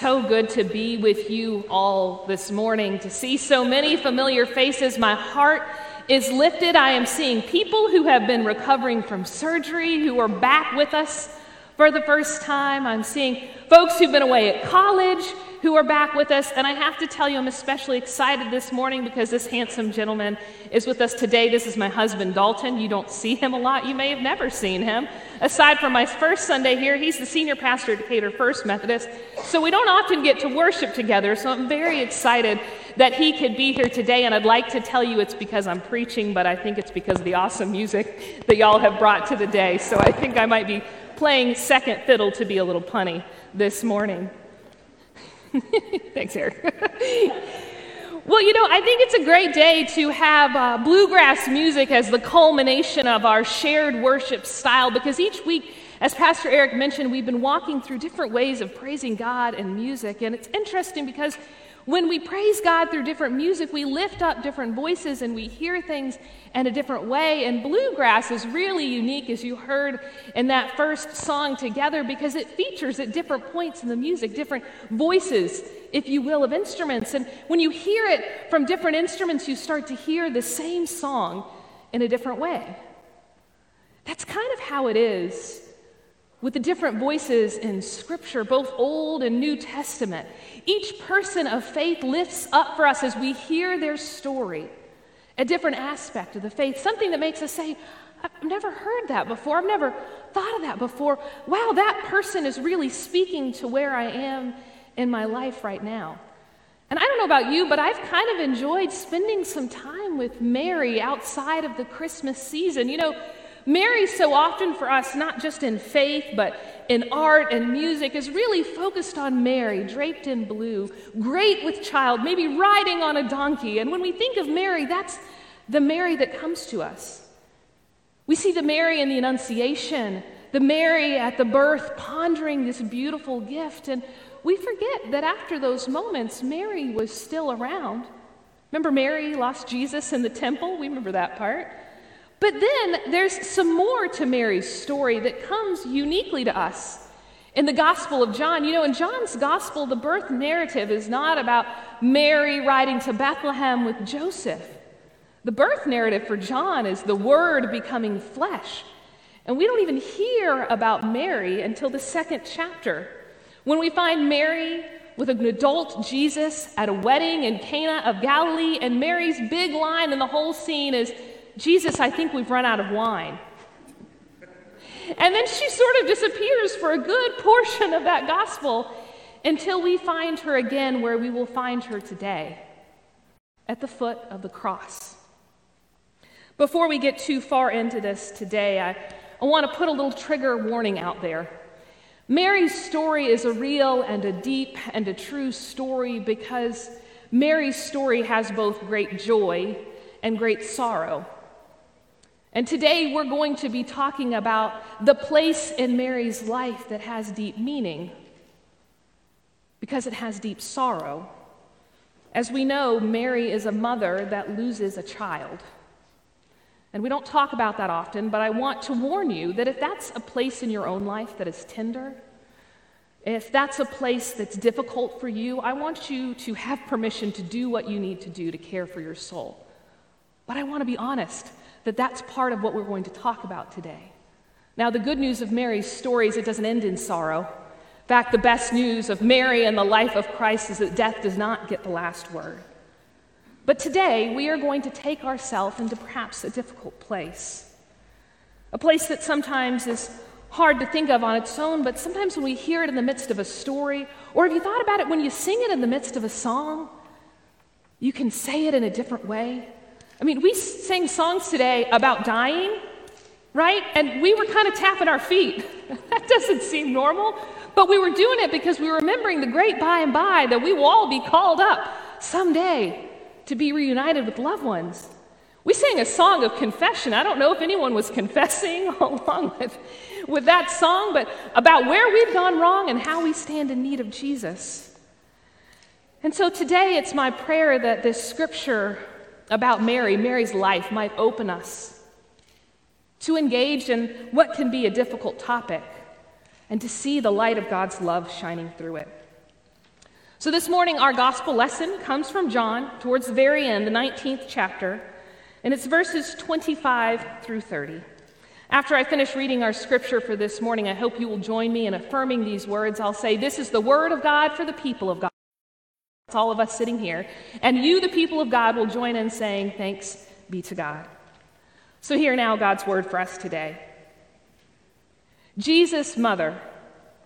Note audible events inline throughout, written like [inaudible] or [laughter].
so good to be with you all this morning, to see so many familiar faces. My heart is lifted. I am seeing people who have been recovering from surgery who are back with us for the first time. I'm seeing folks who've been away at college who are back with us. And I have to tell you, I'm especially excited this morning because this handsome gentleman is with us today. This is my husband, Dalton. You don't see him a lot. You may have never seen him. Aside from my first Sunday here, he's the senior pastor at Decatur First Methodist. So we don't often get to worship together. So I'm very excited that he could be here today. And I'd like to tell you it's because I'm preaching, but I think it's because of the awesome music that y'all have brought to the day. So I think I might be playing second fiddle to be a little punny this morning. [laughs] Thanks, Eric. [laughs] well, you know, I think it's a great day to have uh, bluegrass music as the culmination of our shared worship style because each week, as Pastor Eric mentioned, we've been walking through different ways of praising God and music. And it's interesting because when we praise God through different music, we lift up different voices and we hear things in a different way. And bluegrass is really unique, as you heard in that first song together, because it features at different points in the music, different voices, if you will, of instruments. And when you hear it from different instruments, you start to hear the same song in a different way. That's kind of how it is with the different voices in Scripture, both Old and New Testament. Each person of faith lifts up for us as we hear their story, a different aspect of the faith, something that makes us say, I've never heard that before. I've never thought of that before. Wow, that person is really speaking to where I am in my life right now. And I don't know about you, but I've kind of enjoyed spending some time with Mary outside of the Christmas season. You know, Mary, so often for us, not just in faith, but in art and music, is really focused on Mary, draped in blue, great with child, maybe riding on a donkey. And when we think of Mary, that's the Mary that comes to us. We see the Mary in the Annunciation, the Mary at the birth, pondering this beautiful gift. And we forget that after those moments, Mary was still around. Remember, Mary lost Jesus in the temple? We remember that part. But then there's some more to Mary's story that comes uniquely to us. In the Gospel of John, you know, in John's Gospel, the birth narrative is not about Mary riding to Bethlehem with Joseph. The birth narrative for John is the Word becoming flesh. And we don't even hear about Mary until the second chapter, when we find Mary with an adult Jesus at a wedding in Cana of Galilee, and Mary's big line in the whole scene is, Jesus, I think we've run out of wine. And then she sort of disappears for a good portion of that gospel until we find her again where we will find her today at the foot of the cross. Before we get too far into this today, I, I want to put a little trigger warning out there. Mary's story is a real and a deep and a true story because Mary's story has both great joy and great sorrow. And today we're going to be talking about the place in Mary's life that has deep meaning because it has deep sorrow. As we know, Mary is a mother that loses a child. And we don't talk about that often, but I want to warn you that if that's a place in your own life that is tender, if that's a place that's difficult for you, I want you to have permission to do what you need to do to care for your soul. But I want to be honest that that's part of what we're going to talk about today. Now, the good news of Mary's story is it doesn't end in sorrow. In fact, the best news of Mary and the life of Christ is that death does not get the last word. But today, we are going to take ourselves into perhaps a difficult place. A place that sometimes is hard to think of on its own, but sometimes when we hear it in the midst of a story, or have you thought about it when you sing it in the midst of a song, you can say it in a different way. I mean, we sang songs today about dying, right? And we were kind of tapping our feet. [laughs] that doesn't seem normal, but we were doing it because we were remembering the great by and by that we will all be called up someday to be reunited with loved ones. We sang a song of confession. I don't know if anyone was [laughs] confessing [laughs] along with, with that song, but about where we've gone wrong and how we stand in need of Jesus. And so today it's my prayer that this scripture about Mary, Mary's life, might open us to engage in what can be a difficult topic and to see the light of God's love shining through it. So, this morning, our gospel lesson comes from John towards the very end, the 19th chapter, and it's verses 25 through 30. After I finish reading our scripture for this morning, I hope you will join me in affirming these words. I'll say, This is the word of God for the people of God. It's all of us sitting here. And you, the people of God, will join in saying, Thanks be to God. So, hear now God's word for us today. Jesus' mother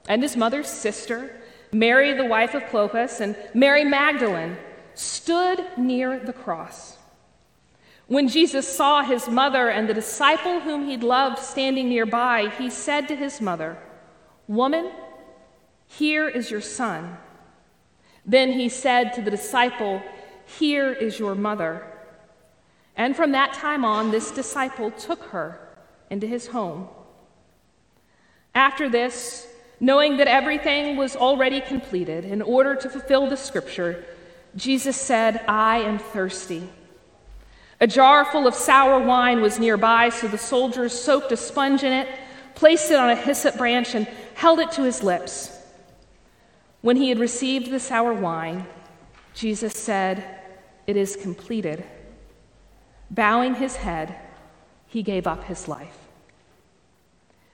and his mother's sister, Mary, the wife of Clopas, and Mary Magdalene stood near the cross. When Jesus saw his mother and the disciple whom he loved standing nearby, he said to his mother, Woman, here is your son. Then he said to the disciple, Here is your mother. And from that time on, this disciple took her into his home. After this, Knowing that everything was already completed, in order to fulfill the scripture, Jesus said, I am thirsty. A jar full of sour wine was nearby, so the soldiers soaked a sponge in it, placed it on a hyssop branch, and held it to his lips. When he had received the sour wine, Jesus said, It is completed. Bowing his head, he gave up his life.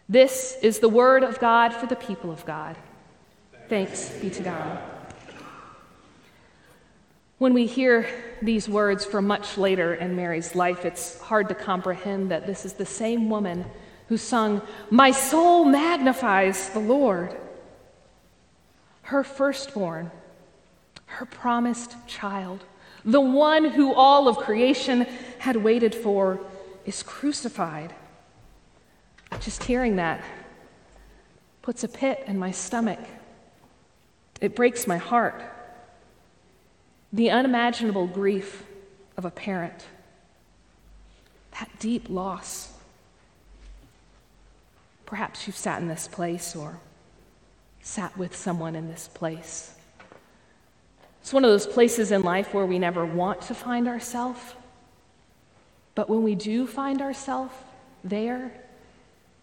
This is the word of God for the people of God. Thanks be to God. When we hear these words from much later in Mary's life, it's hard to comprehend that this is the same woman who sung, My soul magnifies the Lord. Her firstborn, her promised child, the one who all of creation had waited for, is crucified. Just hearing that puts a pit in my stomach. It breaks my heart. The unimaginable grief of a parent, that deep loss. Perhaps you've sat in this place or sat with someone in this place. It's one of those places in life where we never want to find ourselves, but when we do find ourselves there,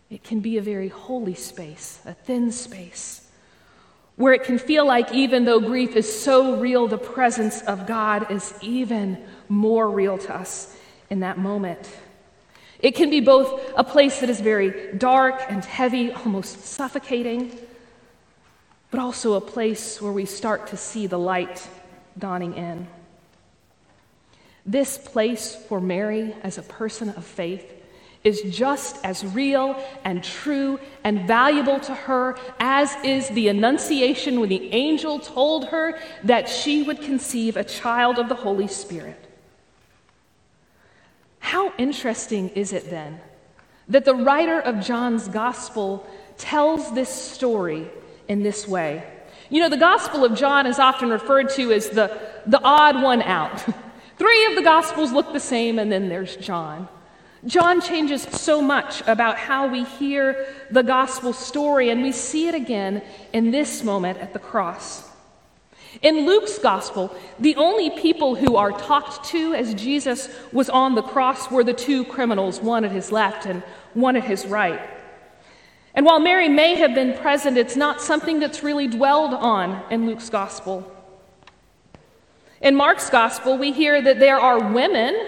it can be a very holy space, a thin space, where it can feel like even though grief is so real, the presence of God is even more real to us in that moment. It can be both a place that is very dark and heavy, almost suffocating, but also a place where we start to see the light dawning in. This place for Mary as a person of faith is just as real and true and valuable to her as is the Annunciation when the angel told her that she would conceive a child of the Holy Spirit. How interesting is it then that the writer of John's Gospel tells this story in this way? You know, the Gospel of John is often referred to as the, the odd one out. [laughs] Three of the Gospels look the same, and then there's John. John changes so much about how we hear the gospel story, and we see it again in this moment at the cross. In Luke's gospel, the only people who are talked to as Jesus was on the cross were the two criminals, one at his left and one at his right. And while Mary may have been present, it's not something that's really dwelled on in Luke's gospel. In Mark's gospel, we hear that there are women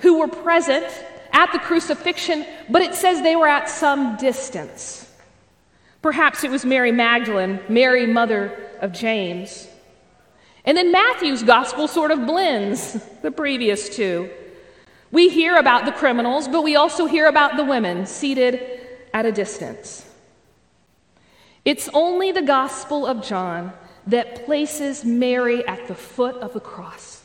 who were present at the crucifixion, but it says they were at some distance. Perhaps it was Mary Magdalene, Mary, mother of James. And then Matthew's gospel sort of blends the previous two. We hear about the criminals, but we also hear about the women seated at a distance. It's only the gospel of John that places Mary at the foot of the cross,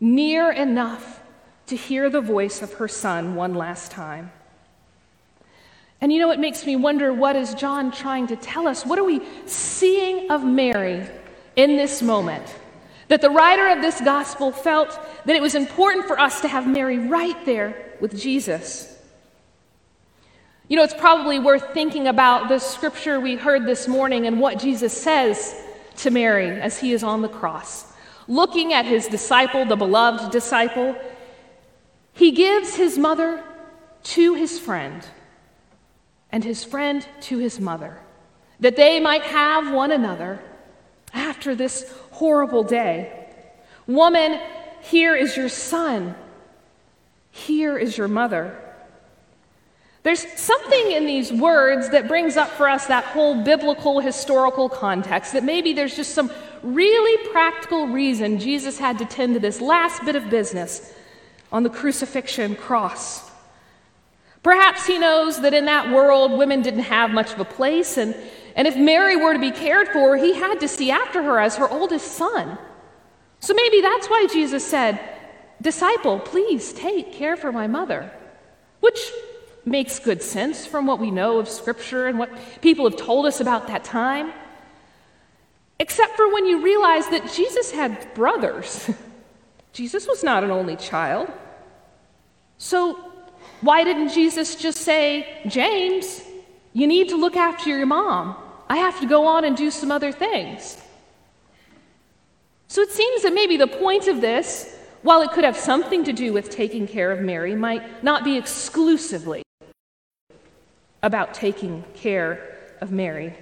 near enough to hear the voice of her son one last time. And you know, it makes me wonder what is John trying to tell us? What are we seeing of Mary in this moment? That the writer of this gospel felt that it was important for us to have Mary right there with Jesus. You know, it's probably worth thinking about the scripture we heard this morning and what Jesus says to Mary as he is on the cross. Looking at his disciple, the beloved disciple, he gives his mother to his friend, and his friend to his mother, that they might have one another after this horrible day. Woman, here is your son. Here is your mother. There's something in these words that brings up for us that whole biblical historical context, that maybe there's just some really practical reason Jesus had to tend to this last bit of business on the crucifixion cross. Perhaps he knows that in that world, women didn't have much of a place, and, and if Mary were to be cared for, he had to see after her as her oldest son. So maybe that's why Jesus said, Disciple, please take care for my mother, which makes good sense from what we know of Scripture and what people have told us about that time. Except for when you realize that Jesus had brothers. [laughs] Jesus was not an only child. So, why didn't Jesus just say, James, you need to look after your mom? I have to go on and do some other things. So, it seems that maybe the point of this, while it could have something to do with taking care of Mary, might not be exclusively about taking care of Mary.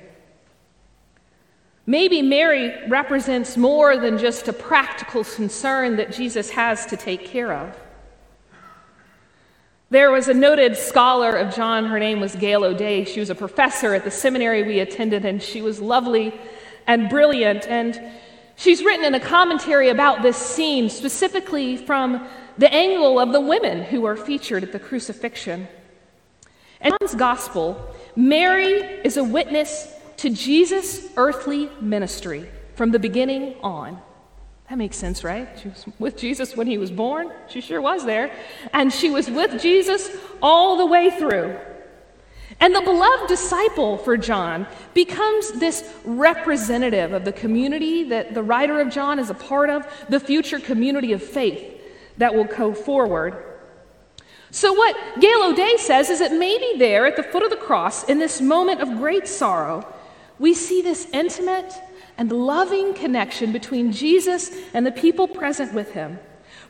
Maybe Mary represents more than just a practical concern that Jesus has to take care of. There was a noted scholar of John, her name was Gail O'Day. She was a professor at the seminary we attended, and she was lovely and brilliant. And she's written in a commentary about this scene, specifically from the angle of the women who are featured at the crucifixion. In John's gospel, Mary is a witness to Jesus' earthly ministry from the beginning on. That makes sense, right? She was with Jesus when he was born. She sure was there. And she was with Jesus all the way through. And the beloved disciple for John becomes this representative of the community that the writer of John is a part of, the future community of faith that will go forward. So, what Gail O'Day says is that maybe there at the foot of the cross, in this moment of great sorrow, we see this intimate and loving connection between Jesus and the people present with him,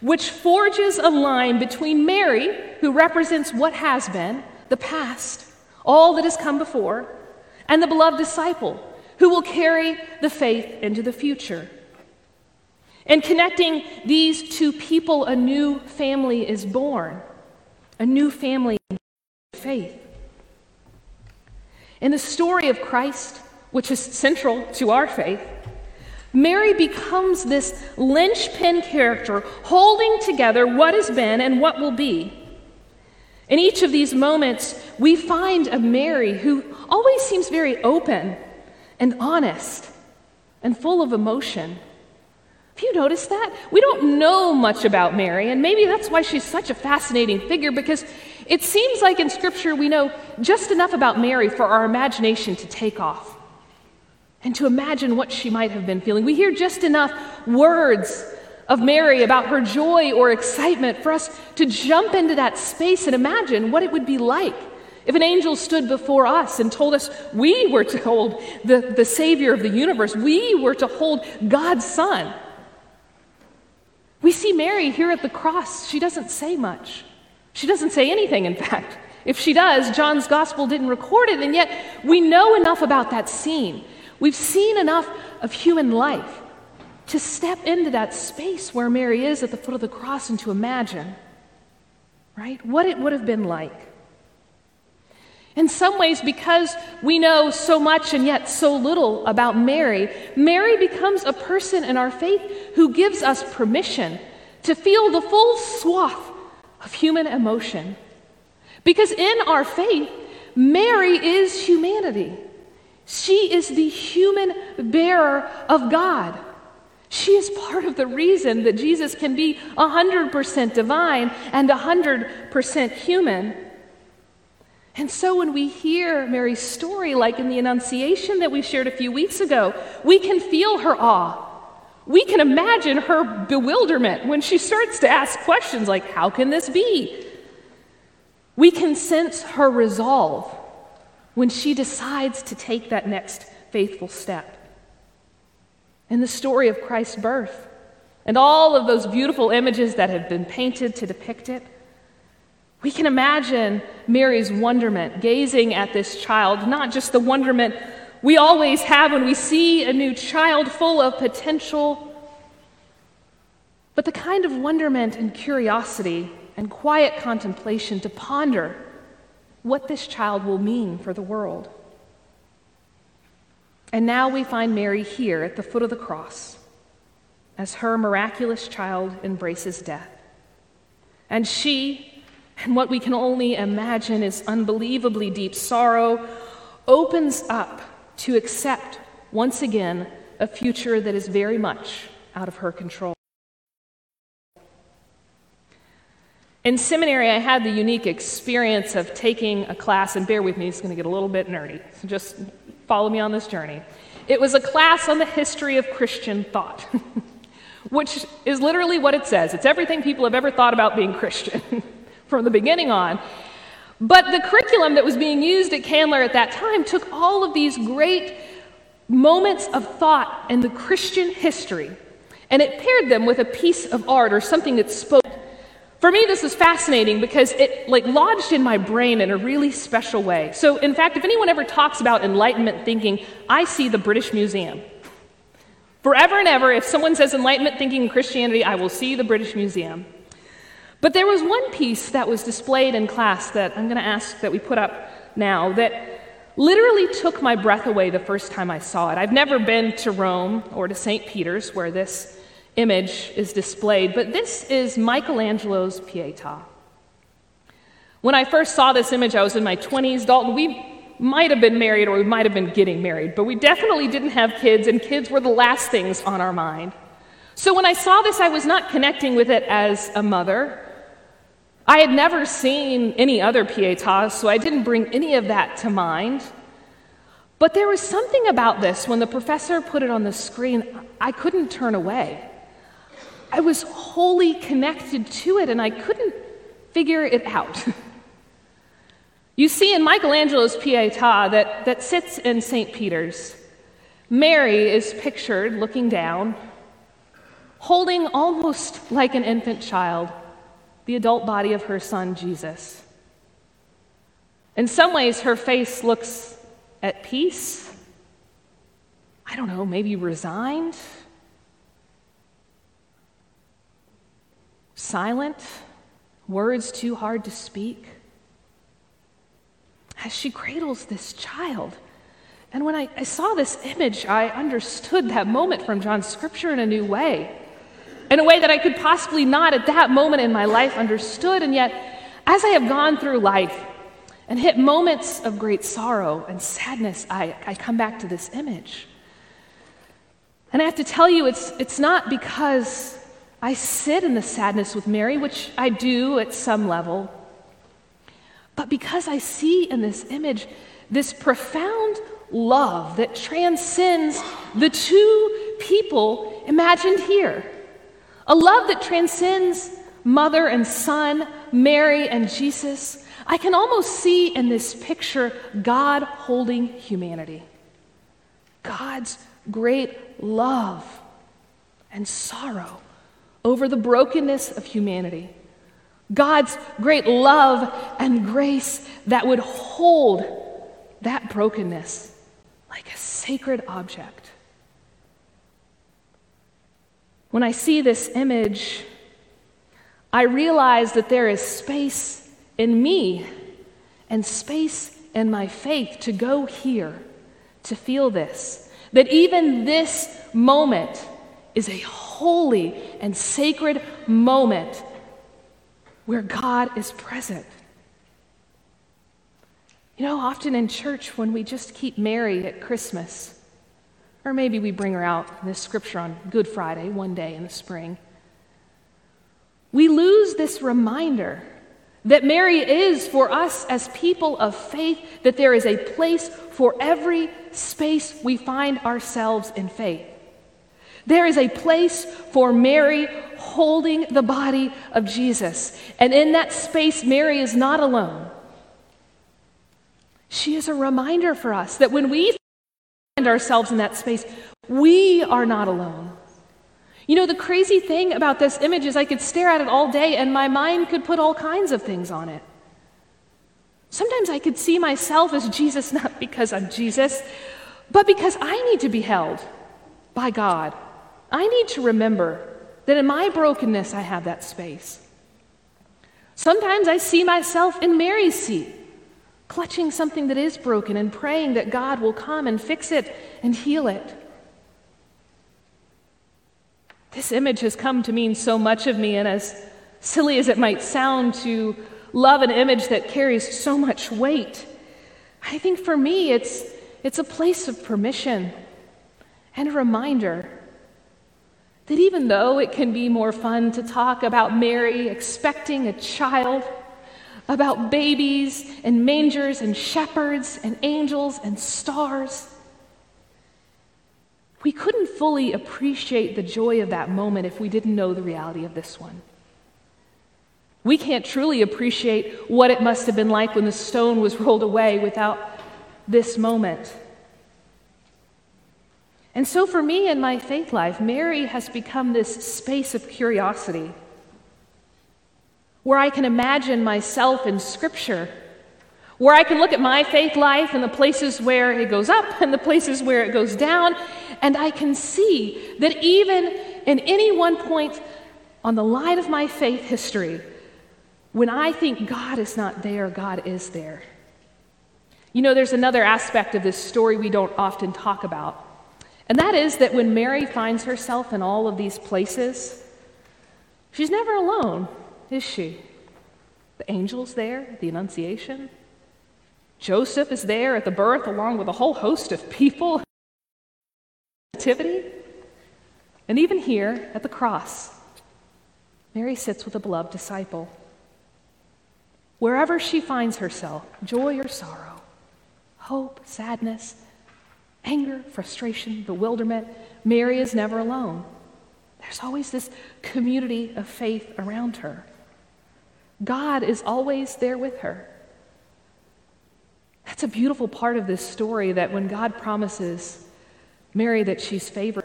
which forges a line between Mary, who represents what has been, the past, all that has come before, and the beloved disciple, who will carry the faith into the future. In connecting these two people, a new family is born a new family faith. In the story of Christ, which is central to our faith, Mary becomes this linchpin character holding together what has been and what will be. In each of these moments, we find a Mary who always seems very open and honest and full of emotion. Have you noticed that? We don't know much about Mary, and maybe that's why she's such a fascinating figure because it seems like in Scripture we know just enough about Mary for our imagination to take off and to imagine what she might have been feeling. We hear just enough words of Mary about her joy or excitement for us to jump into that space and imagine what it would be like if an angel stood before us and told us we were to hold the, the Savior of the universe, we were to hold God's Son. We see Mary here at the cross. She doesn't say much. She doesn't say anything, in fact. If she does, John's gospel didn't record it, and yet we know enough about that scene. We've seen enough of human life to step into that space where Mary is at the foot of the cross and to imagine, right, what it would have been like. In some ways, because we know so much and yet so little about Mary, Mary becomes a person in our faith who gives us permission to feel the full swath of human emotion. Because in our faith, Mary is humanity. She is the human bearer of God. She is part of the reason that Jesus can be 100% divine and 100% human. And so when we hear Mary's story, like in the Annunciation that we shared a few weeks ago, we can feel her awe. We can imagine her bewilderment when she starts to ask questions like, How can this be? We can sense her resolve when she decides to take that next faithful step. In the story of Christ's birth and all of those beautiful images that have been painted to depict it, we can imagine Mary's wonderment gazing at this child, not just the wonderment we always have when we see a new child full of potential, but the kind of wonderment and curiosity and quiet contemplation to ponder what this child will mean for the world. And now we find Mary here at the foot of the cross as her miraculous child embraces death. And she, and what we can only imagine is unbelievably deep sorrow, opens up to accept once again a future that is very much out of her control. In seminary, I had the unique experience of taking a class, and bear with me, it's going to get a little bit nerdy, so just follow me on this journey. It was a class on the history of Christian thought, [laughs] which is literally what it says. It's everything people have ever thought about being Christian [laughs] from the beginning on. But the curriculum that was being used at Candler at that time took all of these great moments of thought in the Christian history and it paired them with a piece of art or something that spoke for me, this was fascinating because it like lodged in my brain in a really special way. So, in fact, if anyone ever talks about Enlightenment thinking, I see the British Museum. Forever and ever, if someone says Enlightenment thinking in Christianity, I will see the British Museum. But there was one piece that was displayed in class that I'm going to ask that we put up now that literally took my breath away the first time I saw it. I've never been to Rome or to St. Peter's where this image is displayed, but this is Michelangelo's Pietà. When I first saw this image, I was in my 20s. Dalton, we might have been married or we might have been getting married, but we definitely didn't have kids, and kids were the last things on our mind. So when I saw this, I was not connecting with it as a mother. I had never seen any other Pietà, so I didn't bring any of that to mind. But there was something about this when the professor put it on the screen, I couldn't turn away. I was wholly connected to it and I couldn't figure it out. [laughs] you see in Michelangelo's Pietà that, that sits in St. Peter's, Mary is pictured looking down, holding almost like an infant child the adult body of her son, Jesus. In some ways, her face looks at peace. I don't know, maybe resigned. silent, words too hard to speak. As she cradles this child. And when I, I, saw this image, I understood that moment from John's scripture in a new way, in a way that I could possibly not at that moment in my life understood. And yet, as I have gone through life and hit moments of great sorrow and sadness, I, I come back to this image. And I have to tell you, it's, it's not because I sit in the sadness with Mary, which I do at some level. But because I see in this image this profound love that transcends the two people imagined here, a love that transcends mother and son, Mary and Jesus, I can almost see in this picture God holding humanity. God's great love and sorrow over the brokenness of humanity. God's great love and grace that would hold that brokenness like a sacred object. When I see this image, I realize that there is space in me and space in my faith to go here, to feel this. That even this moment is a holy and sacred moment where God is present. You know, often in church, when we just keep Mary at Christmas, or maybe we bring her out this scripture on Good Friday, one day in the spring, we lose this reminder that Mary is for us as people of faith, that there is a place for every space we find ourselves in faith. There is a place for Mary holding the body of Jesus. And in that space, Mary is not alone. She is a reminder for us that when we find ourselves in that space, we are not alone. You know, the crazy thing about this image is I could stare at it all day and my mind could put all kinds of things on it. Sometimes I could see myself as Jesus, [laughs] not because I'm Jesus, but because I need to be held by God. I need to remember that in my brokenness, I have that space. Sometimes I see myself in Mary's seat, clutching something that is broken and praying that God will come and fix it and heal it. This image has come to mean so much of me, and as silly as it might sound to love an image that carries so much weight, I think for me it's, it's a place of permission and a reminder that even though it can be more fun to talk about Mary expecting a child, about babies and mangers and shepherds and angels and stars, we couldn't fully appreciate the joy of that moment if we didn't know the reality of this one. We can't truly appreciate what it must have been like when the stone was rolled away without this moment. And so, for me in my faith life, Mary has become this space of curiosity where I can imagine myself in Scripture, where I can look at my faith life and the places where it goes up [laughs] and the places where it goes down, and I can see that even in any one point on the line of my faith history, when I think God is not there, God is there. You know, there's another aspect of this story we don't often talk about. And that is that when Mary finds herself in all of these places, she's never alone, is she? The angel's there, at the Annunciation. Joseph is there at the birth, along with a whole host of people. Nativity. And even here at the cross, Mary sits with a beloved disciple. Wherever she finds herself, joy or sorrow, hope, sadness, anger, frustration, bewilderment, Mary is never alone. There's always this community of faith around her. God is always there with her. That's a beautiful part of this story that when God promises Mary that she's favored,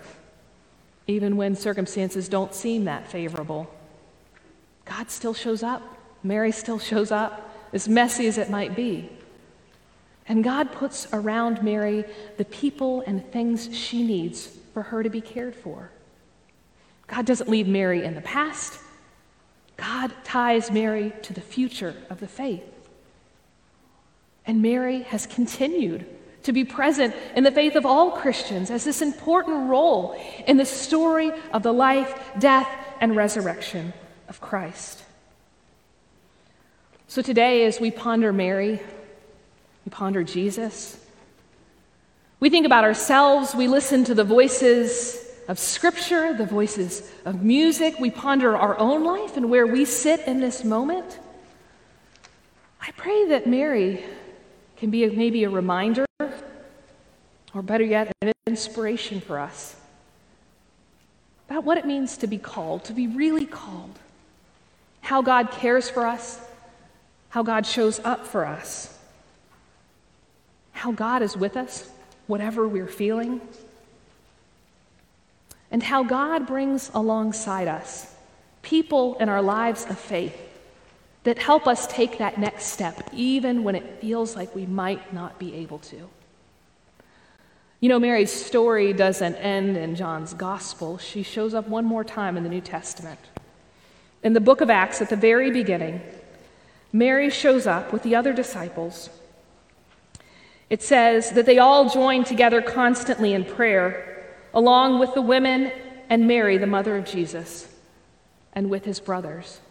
even when circumstances don't seem that favorable, God still shows up. Mary still shows up, as messy as it might be. And God puts around Mary the people and things she needs for her to be cared for. God doesn't leave Mary in the past, God ties Mary to the future of the faith. And Mary has continued to be present in the faith of all Christians as this important role in the story of the life, death, and resurrection of Christ. So today, as we ponder Mary, we ponder Jesus. We think about ourselves. We listen to the voices of Scripture, the voices of music. We ponder our own life and where we sit in this moment. I pray that Mary can be maybe a reminder, or better yet, an inspiration for us about what it means to be called, to be really called, how God cares for us, how God shows up for us how God is with us, whatever we're feeling, and how God brings alongside us people in our lives of faith that help us take that next step, even when it feels like we might not be able to. You know, Mary's story doesn't end in John's gospel. She shows up one more time in the New Testament. In the book of Acts, at the very beginning, Mary shows up with the other disciples it says that they all joined together constantly in prayer, along with the women and Mary, the mother of Jesus, and with his brothers.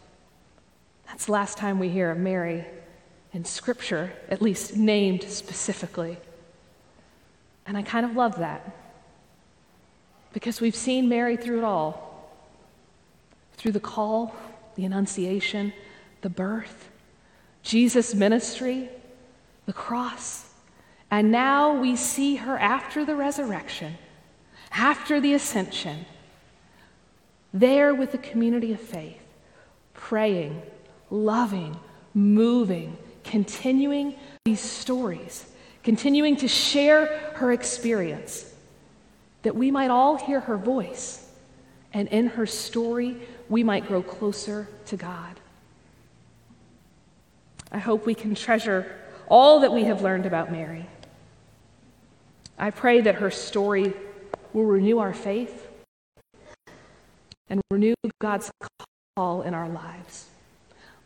That's the last time we hear of Mary in Scripture, at least named specifically. And I kind of love that because we've seen Mary through it all through the call, the Annunciation, the birth, Jesus' ministry, the cross and now we see her after the resurrection, after the ascension, there with the community of faith, praying, loving, moving, continuing these stories, continuing to share her experience, that we might all hear her voice, and in her story, we might grow closer to God. I hope we can treasure all that we have learned about Mary I pray that her story will renew our faith and renew God's call in our lives.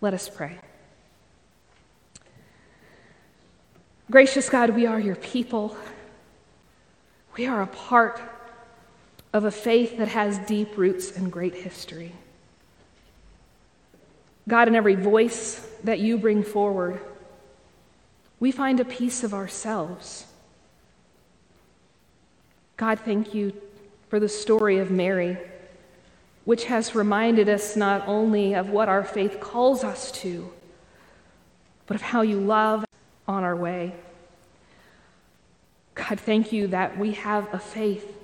Let us pray. Gracious God, we are your people. We are a part of a faith that has deep roots and great history. God, in every voice that you bring forward, we find a piece of ourselves. God, thank you for the story of Mary, which has reminded us not only of what our faith calls us to, but of how you love on our way. God, thank you that we have a faith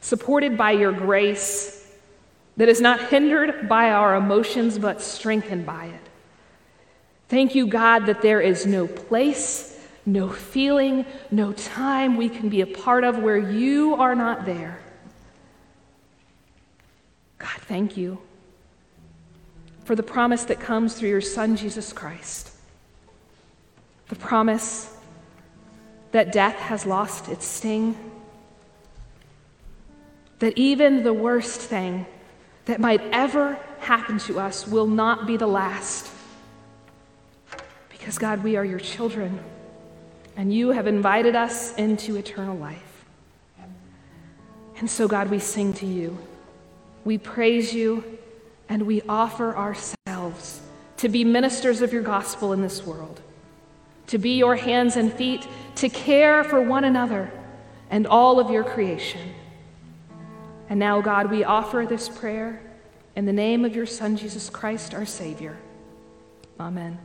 supported by your grace that is not hindered by our emotions but strengthened by it. Thank you, God, that there is no place, no feeling, no time we can be a part of where you are not there. God, thank you for the promise that comes through your Son, Jesus Christ. The promise that death has lost its sting, that even the worst thing that might ever happen to us will not be the last. Because, God, we are your children, and you have invited us into eternal life. And so, God, we sing to you, we praise you, and we offer ourselves to be ministers of your gospel in this world to be your hands and feet, to care for one another and all of your creation. And now, God, we offer this prayer in the name of your Son, Jesus Christ, our Savior. Amen.